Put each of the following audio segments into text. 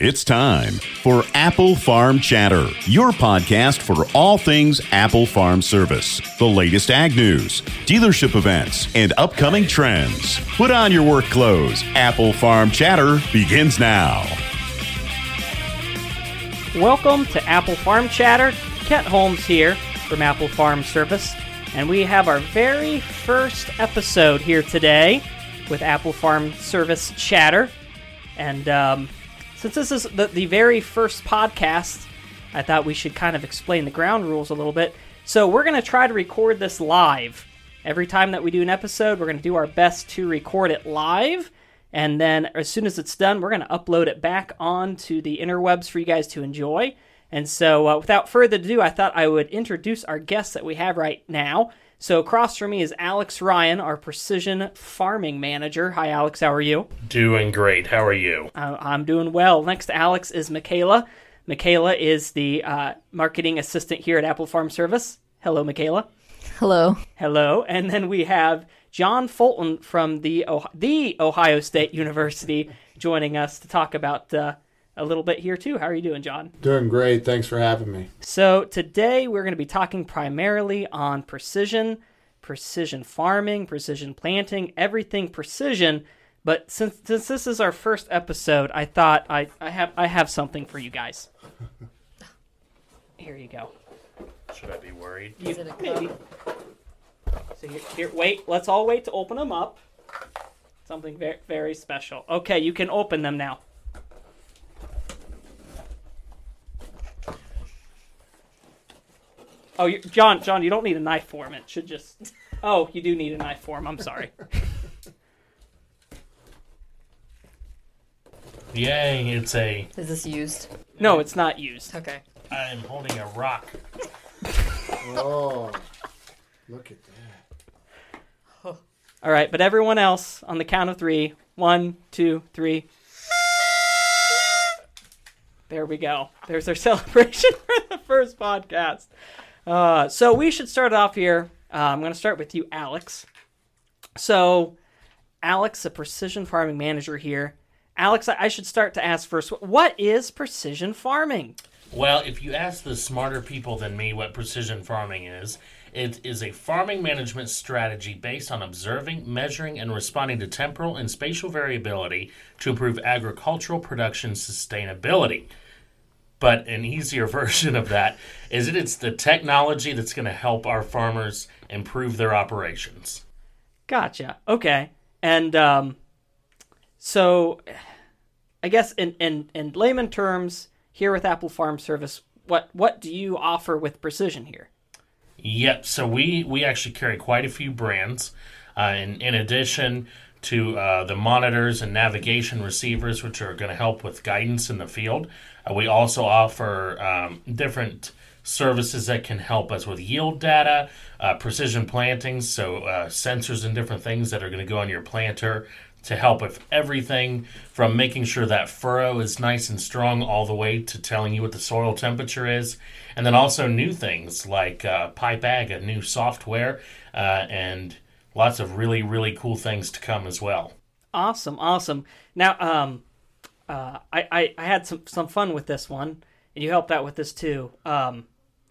It's time for Apple Farm Chatter, your podcast for all things Apple Farm Service, the latest ag news, dealership events, and upcoming trends. Put on your work clothes. Apple Farm Chatter begins now. Welcome to Apple Farm Chatter. Kent Holmes here from Apple Farm Service, and we have our very first episode here today with Apple Farm Service Chatter. And um, since this is the, the very first podcast, I thought we should kind of explain the ground rules a little bit. So we're going to try to record this live. Every time that we do an episode, we're going to do our best to record it live. And then as soon as it's done, we're going to upload it back onto the interwebs for you guys to enjoy. And so uh, without further ado, I thought I would introduce our guests that we have right now. So across from me is Alex Ryan, our precision farming manager. Hi, Alex. How are you? Doing great. How are you? Uh, I'm doing well. Next to Alex is Michaela. Michaela is the uh, marketing assistant here at Apple Farm Service. Hello, Michaela. Hello. Hello. And then we have John Fulton from the oh- the Ohio State University joining us to talk about uh, a little bit here too. How are you doing, John? Doing great. Thanks for having me. So today we're going to be talking primarily on precision, precision farming, precision planting, everything precision. But since since this is our first episode, I thought I, I have I have something for you guys. Here you go. Should I be worried? You, Is it a cup? maybe. So here, here, wait. Let's all wait to open them up. Something very very special. Okay, you can open them now. Oh, you, John, John, you don't need a knife for him. It should just. Oh, you do need a knife for him. I'm sorry. Yay! It's a. Is this used? No, it's not used. Okay. I'm holding a rock. Oh, look at that. All right, but everyone else on the count of three. One, two, three. There we go. There's our celebration for the first podcast. Uh, so we should start off here. Uh, I'm going to start with you, Alex. So, Alex, a precision farming manager here. Alex, I I should start to ask first. What is precision farming? Well, if you ask the smarter people than me what precision farming is, it is a farming management strategy based on observing, measuring, and responding to temporal and spatial variability to improve agricultural production sustainability. But an easier version of that is that it's the technology that's going to help our farmers improve their operations. Gotcha. Okay. And um, so, I guess in, in, in layman terms, here with Apple Farm Service, what what do you offer with precision here? Yep. So we we actually carry quite a few brands, uh, in in addition to uh, the monitors and navigation receivers, which are going to help with guidance in the field. Uh, we also offer um, different services that can help us with yield data, uh, precision plantings, so uh, sensors and different things that are going to go on your planter to help with everything from making sure that furrow is nice and strong all the way to telling you what the soil temperature is. And then also new things like uh, Pipe Ag, a new software, uh, and lots of really, really cool things to come as well. Awesome, awesome. Now, um, uh, I, I I had some some fun with this one, and you helped out with this too. Um,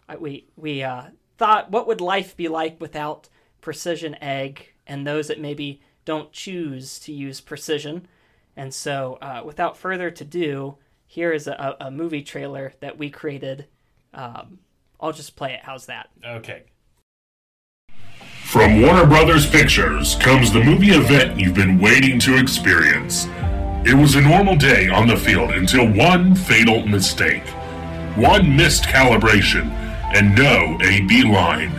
I, we we uh, thought, what would life be like without precision ag and those that maybe don't choose to use precision? And so, uh, without further to do, here is a, a movie trailer that we created. Um, I'll just play it. How's that? Okay. From Warner Brothers Pictures comes the movie event you've been waiting to experience. It was a normal day on the field until one fatal mistake. One missed calibration and no AB line.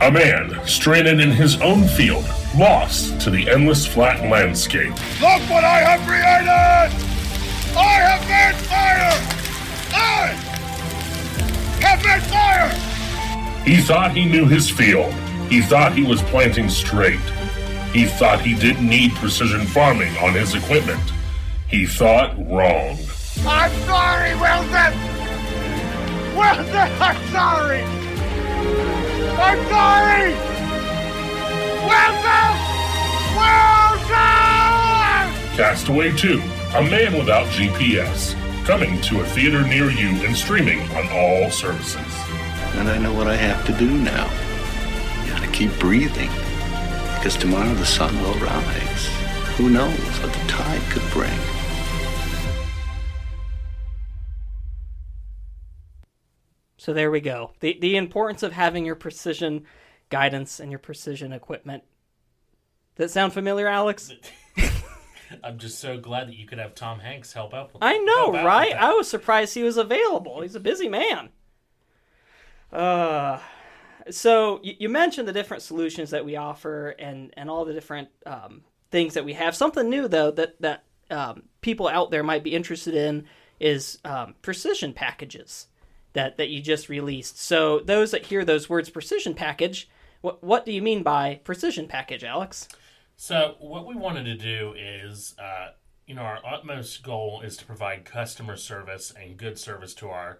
A man stranded in his own field, lost to the endless flat landscape. Look what I have created! I have made fire! He thought he knew his field. He thought he was planting straight. He thought he didn't need precision farming on his equipment. He thought wrong. I'm sorry, Wilson! Wilson, I'm sorry! I'm sorry! Wilson! Wilson! Castaway 2 A Man Without GPS, coming to a theater near you and streaming on all services. And I know what I have to do now. Gotta keep breathing. Because tomorrow the sun will rise. Who knows what the tide could bring? So there we go. The the importance of having your precision guidance and your precision equipment. Does that sound familiar, Alex? I'm just so glad that you could have Tom Hanks help out. With, I know, right? I was surprised he was available. He's a busy man. Uh, so you, you mentioned the different solutions that we offer and and all the different um, things that we have. Something new though that that um, people out there might be interested in is um, precision packages that that you just released. So those that hear those words precision package, what what do you mean by precision package, Alex? So what we wanted to do is, uh, you know, our utmost goal is to provide customer service and good service to our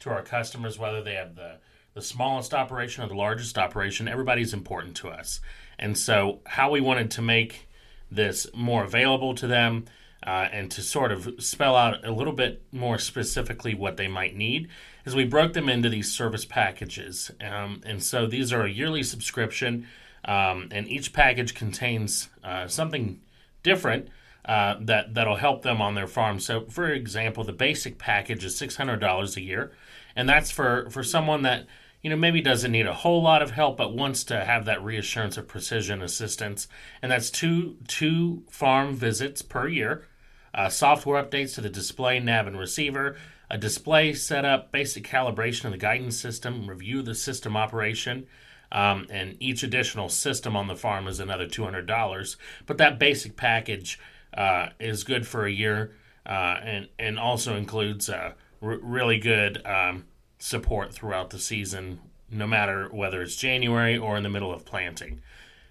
to our customers, whether they have the the smallest operation or the largest operation. Everybody's important to us, and so how we wanted to make this more available to them. Uh, and to sort of spell out a little bit more specifically what they might need, is we broke them into these service packages. Um, and so these are a yearly subscription um, and each package contains uh, something different uh, that that'll help them on their farm. So, for example, the basic package is six hundred dollars a year, and that's for for someone that you know maybe doesn't need a whole lot of help, but wants to have that reassurance of precision assistance, and that's two two farm visits per year, uh, software updates to the display, nav, and receiver. A display setup, basic calibration of the guidance system, review the system operation, um, and each additional system on the farm is another two hundred dollars. But that basic package uh, is good for a year, uh, and and also includes uh, really good um, support throughout the season, no matter whether it's January or in the middle of planting.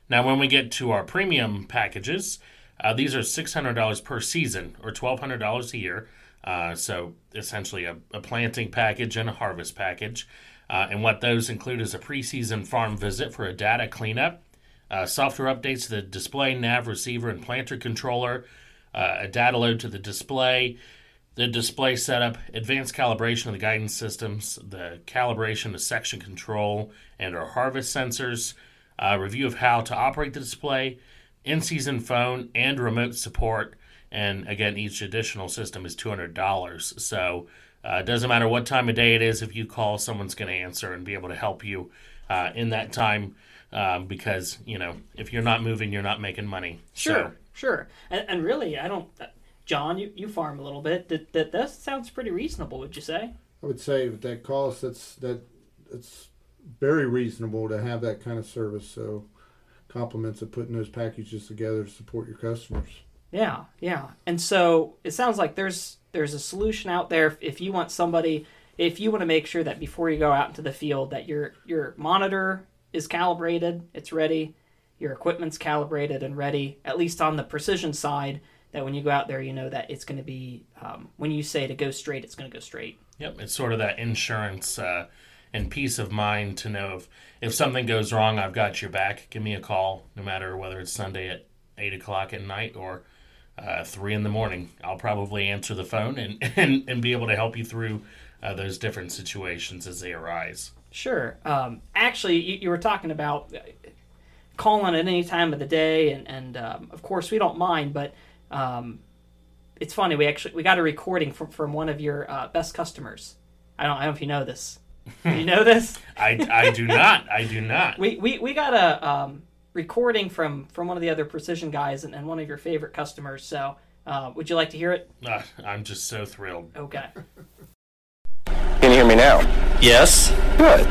Now, when we get to our premium packages, uh, these are six hundred dollars per season, or twelve hundred dollars a year. Uh, so essentially, a, a planting package and a harvest package. Uh, and what those include is a preseason farm visit for a data cleanup, uh, software updates to the display, nav, receiver, and planter controller, uh, a data load to the display, the display setup, advanced calibration of the guidance systems, the calibration of section control and our harvest sensors, uh, review of how to operate the display, in season phone, and remote support. And again, each additional system is $200. So uh, it doesn't matter what time of day it is. If you call, someone's going to answer and be able to help you uh, in that time. Um, because you know, if you're not moving, you're not making money. Sure, So, sure. And, and really, I don't. John, you, you farm a little bit. That, that that sounds pretty reasonable, would you say? I would say with that cost, that's that it's very reasonable to have that kind of service. So compliments of putting those packages together to support your customers. Yeah, yeah. And so it sounds like there's there's a solution out there if, if you want somebody if you want to make sure that before you go out into the field that your your monitor is calibrated, it's ready, your equipment's calibrated and ready, at least on the precision side, that when you go out there you know that it's going to be um, when you say to go straight, it's going to go straight. Yep, it's sort of that insurance uh, and peace of mind to know if if something goes wrong, I've got your back. Give me a call, no matter whether it's Sunday at eight o'clock at night or uh, three in the morning. I'll probably answer the phone and and, and be able to help you through uh, those different situations as they arise. Sure. Um, actually, you, you were talking about calling at any time of the day, and, and um, of course we don't mind. But um, it's funny. We actually we got a recording from, from one of your uh, best customers. I don't, I don't know if you know this. Do you know this? I, I do not. I do not. We we, we got a um, recording from from one of the other precision guys and, and one of your favorite customers. So uh, would you like to hear it? Uh, I'm just so thrilled. Okay. Can you hear me now? Yes. Good.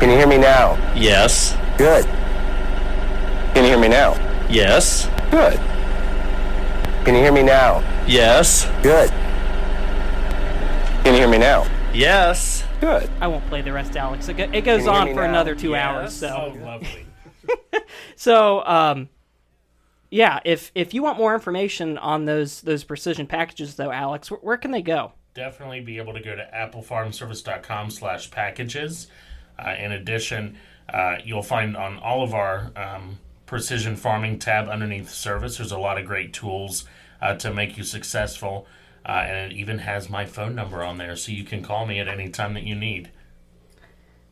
Can you hear me now? Yes. Good. Can you hear me now? Yes. Good. Can you hear me now? Yes. Good. Can you hear me now? Yes. Good. I won't play the rest, Alex. It, go- it goes Can you hear on for now? another two Yes. hours. So Oh, lovely. So, um, yeah, if if you want more information on those those precision packages, though, Alex, where, where can they go? definitely be able to go to applefarmservice.com slash packages. Uh, in addition, uh, you'll find on all of our um, precision farming tab underneath service. There's a lot of great tools uh, to make you successful. Uh, and it even has my phone number on there, so you can call me at any time that you need.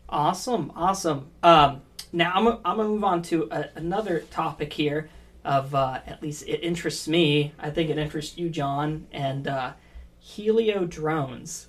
Awesome, awesome. Um, now I'm, I'm gonna move on to a, another topic here. Of uh, at least it interests me. I think it interests you, John, and uh, Hylio drones.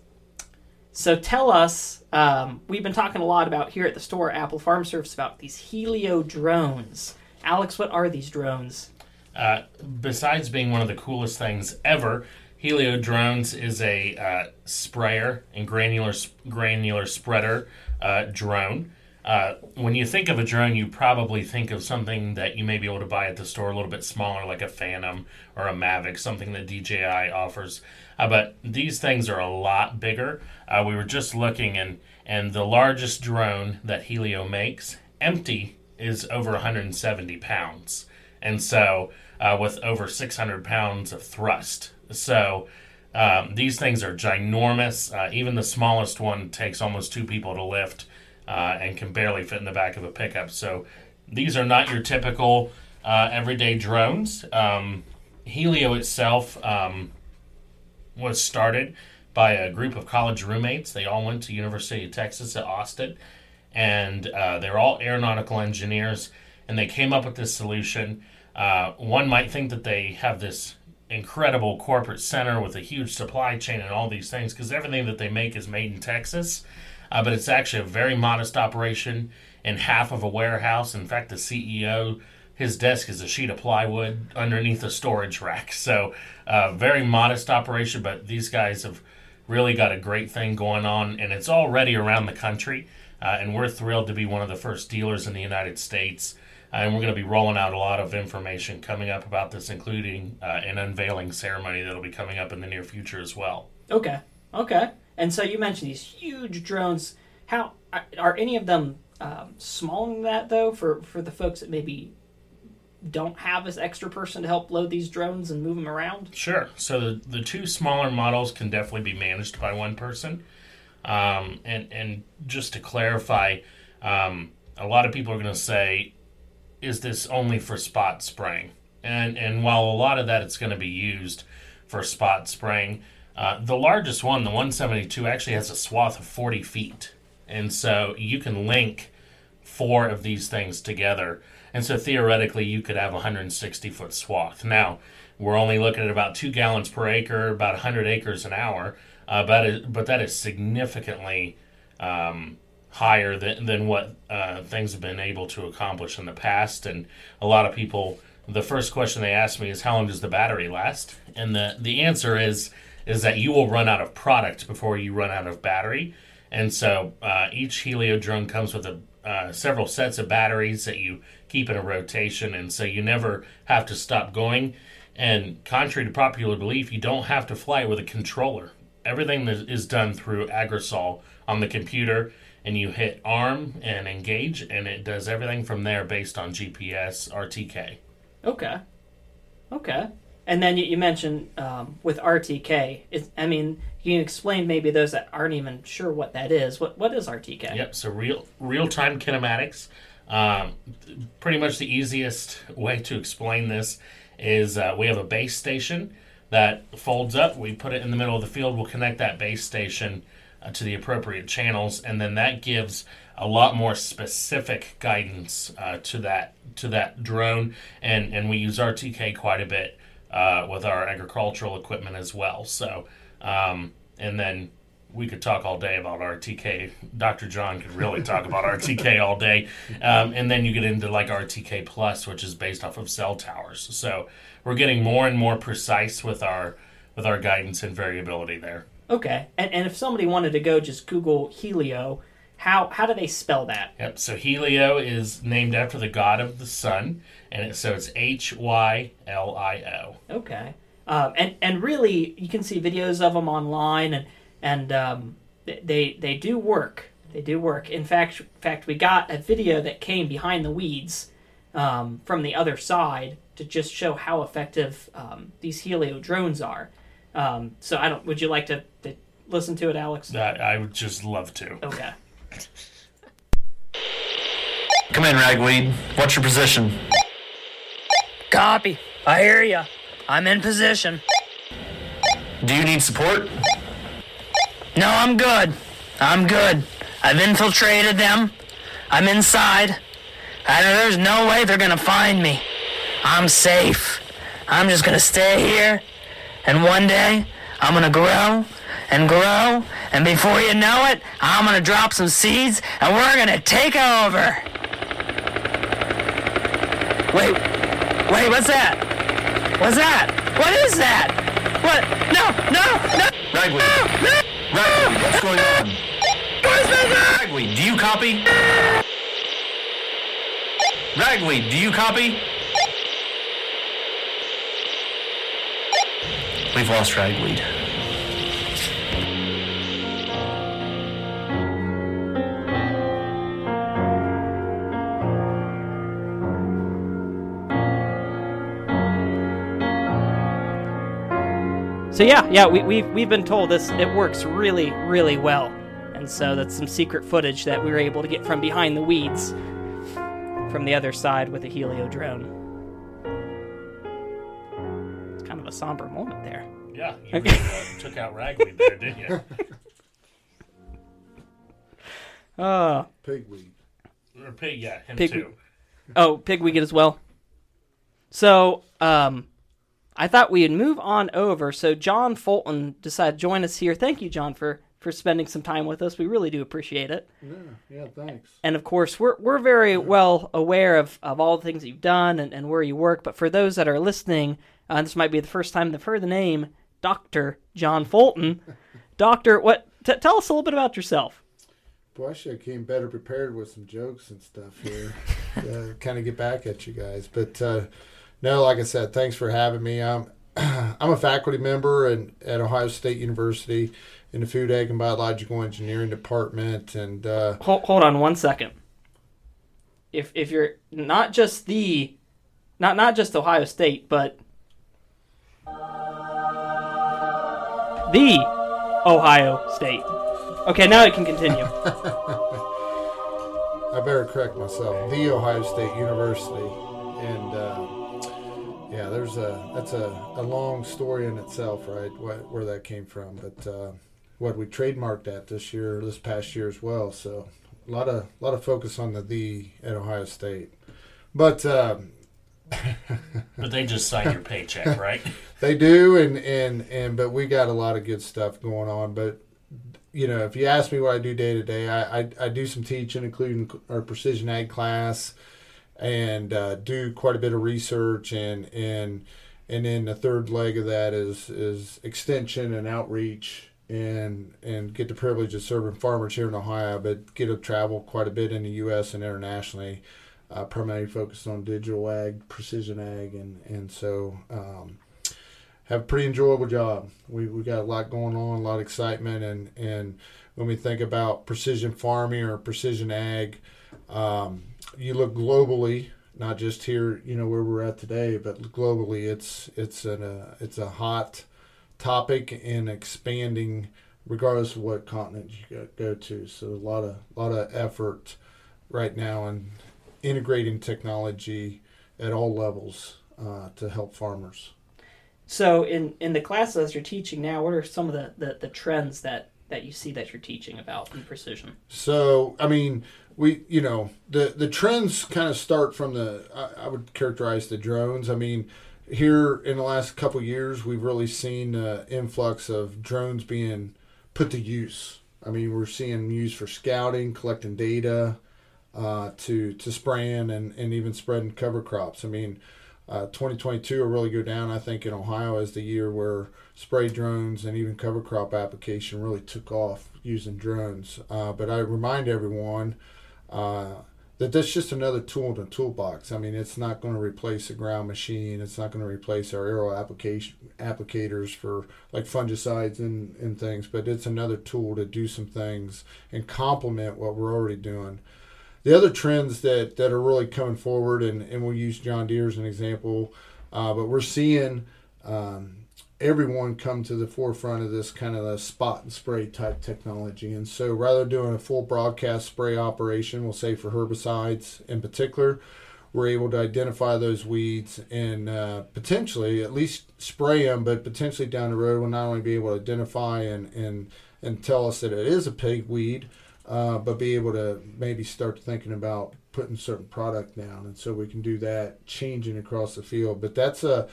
So tell us. Um, we've been talking a lot about here at the store, Apple Farm Service, about these Hylio drones. Alex, what are these drones? Uh, besides being one of the coolest things ever, Hylio Drones is a uh, sprayer and granular granular spreader uh, drone. Uh, when you think of a drone, you probably think of something that you may be able to buy at the store, a little bit smaller, like a Phantom or a Mavic, something that DJI offers. Uh, but these things are a lot bigger. Uh, we were just looking, and and the largest drone that Hylio makes, empty, is over 170 pounds, and so uh, with over 600 pounds of thrust. So. Um, these things are ginormous. Uh, even the smallest one takes almost two people to lift uh, and can barely fit in the back of a pickup. So these are not your typical uh, everyday drones. Um, Hylio itself um, was started by a group of college roommates. They all went to University of Texas at Austin, and uh, they're all aeronautical engineers. And they came up with this solution. Uh, one might think that they have this incredible corporate center with a huge supply chain and all these things because everything that they make is made in Texas. Uh, but it's actually a very modest operation in half of a warehouse. In fact, the CEO, his desk is a sheet of plywood underneath a storage rack. So, uh, very modest operation, but these guys have really got a great thing going on, and it's already around the country. Uh, and we're thrilled to be one of the first dealers in the United States. Uh, and we're going to be rolling out a lot of information coming up about this, including uh, an unveiling ceremony that'll be coming up in the near future as well. Okay, okay. And so you mentioned these huge drones. How are, are any of them um, smaller than that though? For for the folks that maybe don't have this extra person to help load these drones and move them around. Sure. So the the two smaller models can definitely be managed by one person. Um, and and just to clarify, um, a lot of people are going to say, "Is this only for spot spraying?" And and while a lot of that it's going to be used for spot spraying, uh, the largest one, the 172, actually has a swath of 40 feet. And so you can link four of these things together. And so theoretically, you could have a 160 foot swath. Now, we're only looking at about two gallons per acre, about 100 acres an hour, uh, but, but that is significantly um, higher than, than what uh, things have been able to accomplish in the past. And a lot of people, the first question they ask me is, How long does the battery last? And the, the answer is, is that you will run out of product before you run out of battery. And so uh, each Hylio drone comes with a, uh, several sets of batteries that you keep in a rotation, and so you never have to stop going. And contrary to popular belief, you don't have to fly with a controller. Everything is done through AgroSol on the computer, and you hit arm and engage, and it does everything from there based on GPS RTK. Okay. Okay. And then you, you mentioned um, with RTK. It's, I mean, you can explain maybe those that aren't even sure what that is. What what is RTK? Yep. So real real time kinematics. Um, pretty much the easiest way to explain this is uh, we have a base station that folds up. We put it in the middle of the field. We'll connect that base station uh, to the appropriate channels, and then that gives a lot more specific guidance uh, to that to that drone. And and we use RTK quite a bit uh, with our agricultural equipment as well. So, um, and then we could talk all day about RTK. Dr. John could really talk about RTK all day. Um, and then you get into like RTK Plus, which is based off of cell towers. So we're getting more and more precise with our with our guidance and variability there. Okay. And, and if somebody wanted to go just Google Hylio, how how do they spell that? Yep. So Hylio is named after the god of the sun, and it, so it's H Y L I O. Okay. Um, and and really, you can see videos of them online, and and um, they they do work. They do work. In fact, in fact, we got a video that came behind the weeds um, from the other side to just show how effective um, these Hylio drones are. Um, so I don't. Would you like to, to listen to it, Alex? I, I would just love to. Okay. Come in, Ragweed. What's your position? copy. I hear ya. I'm in position. Do you need support? No, I'm good. I'm good. I've infiltrated them. I'm inside. And there's no way they're gonna find me. I'm safe. I'm just gonna stay here. And one day, I'm gonna grow and grow. And before you know it, I'm gonna drop some seeds and we're gonna take over. Wait, wait, what's that? What's that? What is that? What? No, no, no! Ragweed. No, no! Ragweed, what's going on? Ragweed, do you copy? Ragweed, do you copy? We've lost Ragweed. So yeah, yeah, we, we've we've been told this it works really, really well, and so that's some secret footage that we were able to get from behind the weeds, from the other side with a Hylio drone. It's kind of a somber moment there. Yeah, you really, uh, took out Ragweed there, didn't you? Uh, Pigweed. Or pig, yeah, him Pig- too. oh, Pigweed as well. So, um, I thought we'd move on over. So John Fulton decided to join us here. Thank you, John, for for spending some time with us. We really do appreciate it. Yeah, yeah, thanks. And of course, we're we're very well aware of, of all the things that you've done and, and where you work. But for those that are listening, uh, this might be the first time they've heard the name Doctor John Fulton. Doctor, what? T- tell us a little bit about yourself. Boy, I should have came better prepared with some jokes and stuff here. uh, kind of get back at you guys, but uh, no, like I said, thanks for having me. I'm I'm a faculty member in, at Ohio State University in the Food, Ag, and Biological Engineering Department, and uh, Hold, hold on one second. If if you're not just the, not not just Ohio State, but the Ohio State. Okay, now it can continue. I better correct myself. The Ohio State University, and uh, yeah, there's a that's a, a long story in itself, right? What, where that came from, but uh, what we trademarked that this year, this past year as well. So a lot of a lot of focus on the the at Ohio State, but. Um, But they just sign your paycheck, right? they do, and and and but we got a lot of good stuff going on. But you know, if you ask me what I do day to day, I, I I do some teaching, including our precision ag class, and uh, do quite a bit of research, and and and then the third leg of that is is extension and outreach. And and get the privilege of serving farmers here in Ohio, but get to travel quite a bit in the U.S. and internationally uh, primarily focused on digital ag, precision ag, and and so um, have a pretty enjoyable job. We we got a lot going on, a lot of excitement, and and when we think about precision farming or precision ag, um, you look globally, not just here, you know where we're at today, but globally, it's it's an uh, it's a hot topic and expanding regardless of what continent you go, go to. So a lot of a lot of effort right now in integrating technology at all levels uh, to help farmers. So, in in the classes you're teaching now, what are some of the, the, the trends that, that you see that you're teaching about in precision? So, I mean, we, you know, the the trends kind of start from the. I, I would characterize the drones. I mean, here in the last couple years, we've really seen uh, influx of drones being put to use. I mean, we're seeing used for scouting, collecting data, uh, to to spraying and, and even spreading cover crops. I mean, uh, 2022 will really go down, I think, in Ohio as the year where spray drones and even cover crop application really took off using drones. Uh, but I remind everyone uh, that that's just another tool in the toolbox. I mean, it's not going to replace a ground machine. It's not going to replace our aero application applicators for like fungicides and, and things. But it's another tool to do some things and complement what we're already doing the other trends that, that are really coming forward, and, and we'll use John Deere as an example, uh, but we're seeing um, everyone come to the forefront of this kind of a spot and spray type technology. And so rather doing a full broadcast spray operation, we'll say for herbicides in particular, we're able to identify those weeds and uh, potentially at least spray them, but potentially down the road we'll not only be able to identify and and and tell us that it is a pig weed, uh, but be able to maybe start thinking about putting certain product down, and so we can do that changing across the field. But that's a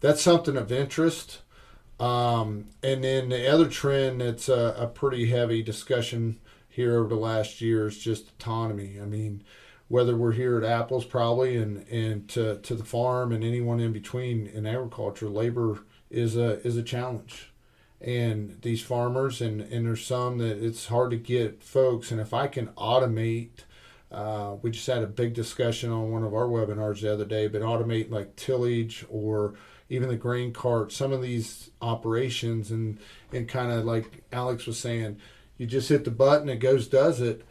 that's something of interest. Um, and then the other trend that's a, a pretty heavy discussion here over the last year is just autonomy. I mean, whether we're here at Apples probably and, and to, to the farm and anyone in between in agriculture, labor is a is a challenge. And these farmers and, and there's some that it's hard to get folks and if I can automate uh, we just had a big discussion on one of our webinars the other day, but automate like tillage or even the grain cart, some of these operations and and kind of like Alex was saying, you just hit the button, it goes does it.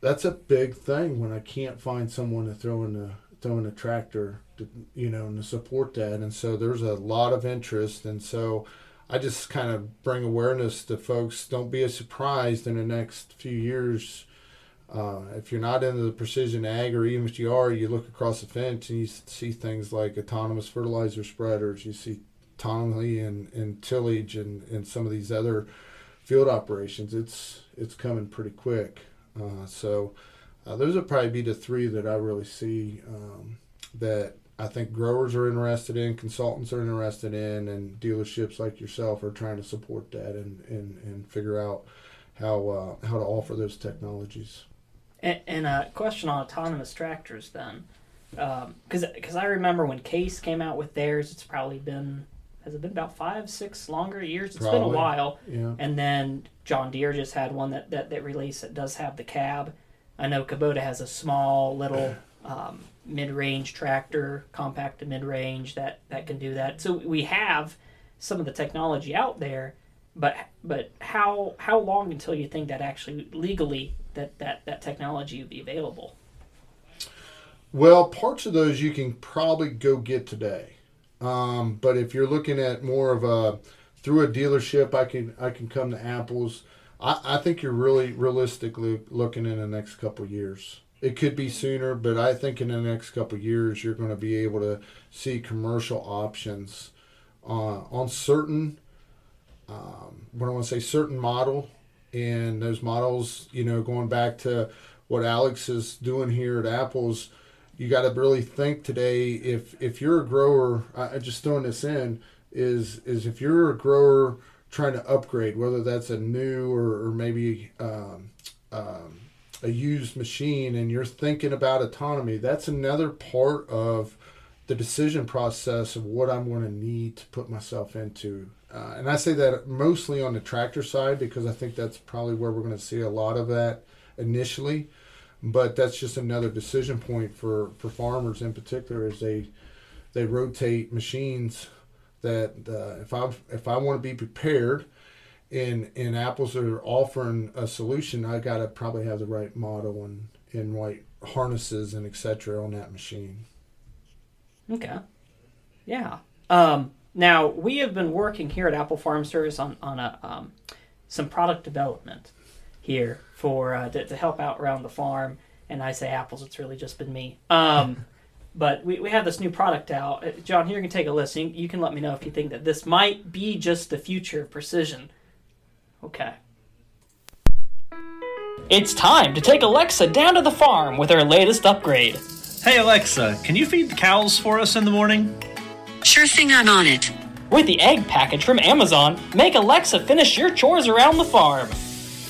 That's a big thing when I can't find someone to throw in the throw in a tractor to you know and to support that. And so there's a lot of interest and so I just kind of bring awareness to folks. Don't be surprised in the next few years uh, if you're not into the precision ag, or even if you are, you look across the fence and you see things like autonomous fertilizer spreaders. You see autonomy and, and tillage and, and some of these other field operations. It's it's coming pretty quick. Uh, so uh, those would probably be the three that I really see um, that I think growers are interested in, consultants are interested in, and dealerships like yourself are trying to support that and, and, and figure out how uh, how to offer those technologies. And, and a question on autonomous tractors then, because um, because I remember when Case came out with theirs, it's probably been has it been about five, six longer years? It's probably. been a while. Yeah. And then John Deere just had one that, that that released that does have the cab. I know Kubota has a small little um, mid-range tractor, compact to mid-range that that can do that. So we have some of the technology out there, but but how how long until you think that actually legally that that that technology would be available? Well, parts of those you can probably go get today, um, but if you're looking at more of a through a dealership, I can I can come to Apple's. I, I think you're really realistically looking in the next couple years. It could be sooner, but I think in the next couple years you're going to be able to see commercial options uh, on certain. Um, what I want to say, certain model and those models, you know, going back to what Alex is doing here at Apple's, you got to really think today. If if you're a grower, I just throwing this in is is if you're a grower trying to upgrade, whether that's a new or, or maybe um, um, a used machine, and you're thinking about autonomy, that's another part of the decision process of what I'm going to need to put myself into uh, and I say that mostly on the tractor side because I think that's probably where we're going to see a lot of that initially. But that's just another decision point for, for farmers in particular as they they rotate machines. That uh, if I if I want to be prepared, and and apples are offering a solution, I got to probably have the right model and and right harnesses and etc. on that machine. Okay. Yeah. Um, now, we have been working here at Apple Farm Service on, on a, um, some product development here for uh, to, to, help out around the farm. And I say apples, it's really just been me. Um, but we, we have this new product out. Uh, John, here you can take a listen. You can let me know if you think that this might be just the future of precision. Okay. It's time to take Alexa down to the farm with her latest upgrade. Hey Alexa, can you feed the cows for us in the morning? Sure thing, I'm on it. With the egg package from Amazon, make Alexa finish your chores around the farm.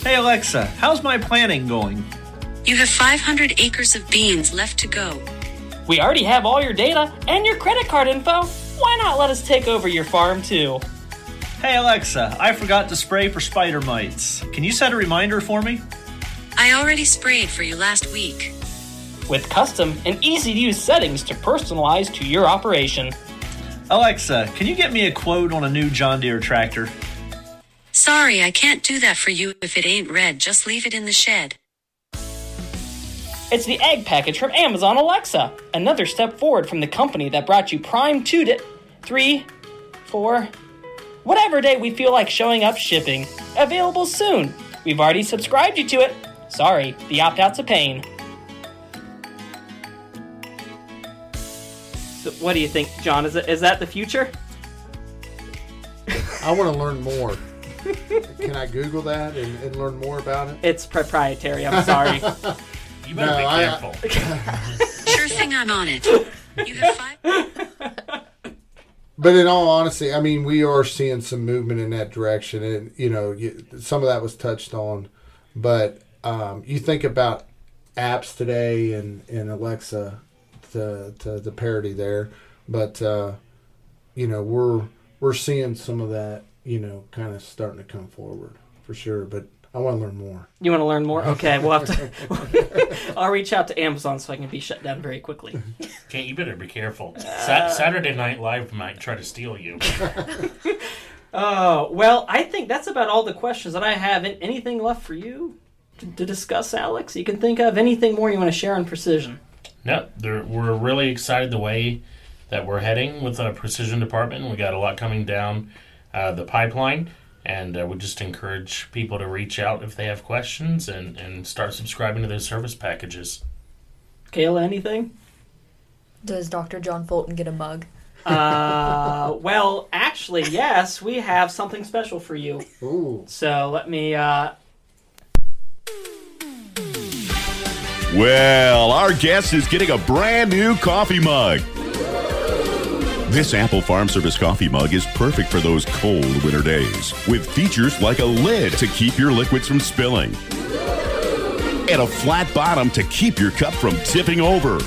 Hey Alexa, how's my planting going? You have 500 acres of beans left to go. We already have all your data and your credit card info. Why not let us take over your farm too? Hey Alexa, I forgot to spray for spider mites. Can you set a reminder for me? I already sprayed for you last week. With custom and easy to use settings to personalize to your operation. Alexa, can you get me a quote on a new John Deere tractor? Sorry, I can't do that for you if it ain't red. Just leave it in the shed. It's the egg package from Amazon Alexa. Another step forward from the company that brought you Prime 2 to 3, 4, whatever day we feel like showing up shipping. Available soon. We've already subscribed you to it. Sorry, the opt out's a pain. So what do you think, John? Is it is that the future? I want to learn more. Can I Google that and, and learn more about it? It's proprietary. I'm sorry. You better No, be I- careful. Sure thing I'm on it. You have five. But in all honesty, I mean, we are seeing some movement in that direction, and you know, you, some of that was touched on. But um, you think about apps today and, and Alexa, to, to the parity there. But uh, you know, we're we're seeing some of that, you know, kind of starting to come forward for sure. But I want to learn more. You want to learn more? Okay, we'll have to. I'll reach out to Amazon so I can be shut down very quickly. Kate, you better be careful. Sa- Saturday Night Live might try to steal you. Oh well, I think that's about all the questions that I have. An- Anything left for you to, to discuss, Alex? You can think of anything more you want to share on precision? No, they're- we're really excited the way that we're heading with the precision department. We got a lot coming down uh, the pipeline, and uh, we just encourage people to reach out if they have questions and, and start subscribing to those service packages. Kayla, anything? Does Dr. John Fulton get a mug? Uh, well, actually, yes, we have something special for you. Ooh. So let me. Uh, Well, our guest is getting a brand new coffee mug. This Apple Farm Service coffee mug is perfect for those cold winter days, with features like a lid to keep your liquids from spilling and a flat bottom to keep your cup from tipping over.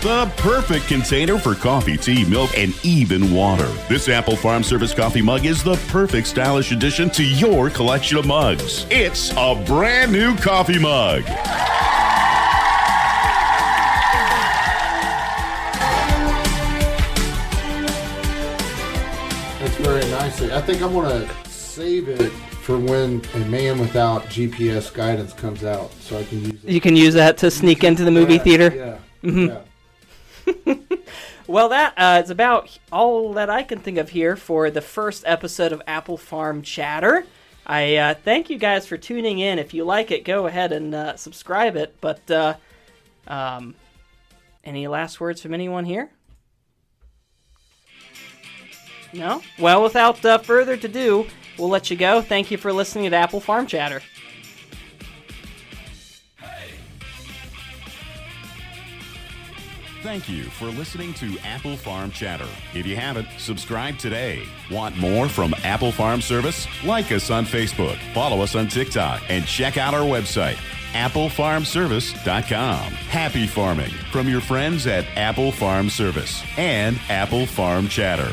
The perfect container for coffee, tea, milk, and even water. This Apple Farm Service coffee mug is the perfect stylish addition to your collection of mugs. It's a brand new coffee mug. That's very nicely. I think I'm gonna save it for when a man without GPS guidance comes out, so I can use it. you can use that to sneak into the movie Yeah, theater. Yeah. Mhm. yeah. Well, that uh, is about all that I can think of here for the first episode of Apple Farm Chatter. I uh, thank you guys for tuning in. If you like it, go ahead and uh, subscribe it. But uh, um, any last words from anyone here? No? Well, without uh, further ado, we'll let you go. Thank you for listening to Apple Farm Chatter. Thank you for listening to Apple Farm Chatter. If you haven't, subscribe today. Want more from Apple Farm Service? Like us on Facebook, follow us on TikTok, and check out our website, applefarmservice.com. Happy farming from your friends at Apple Farm Service and Apple Farm Chatter.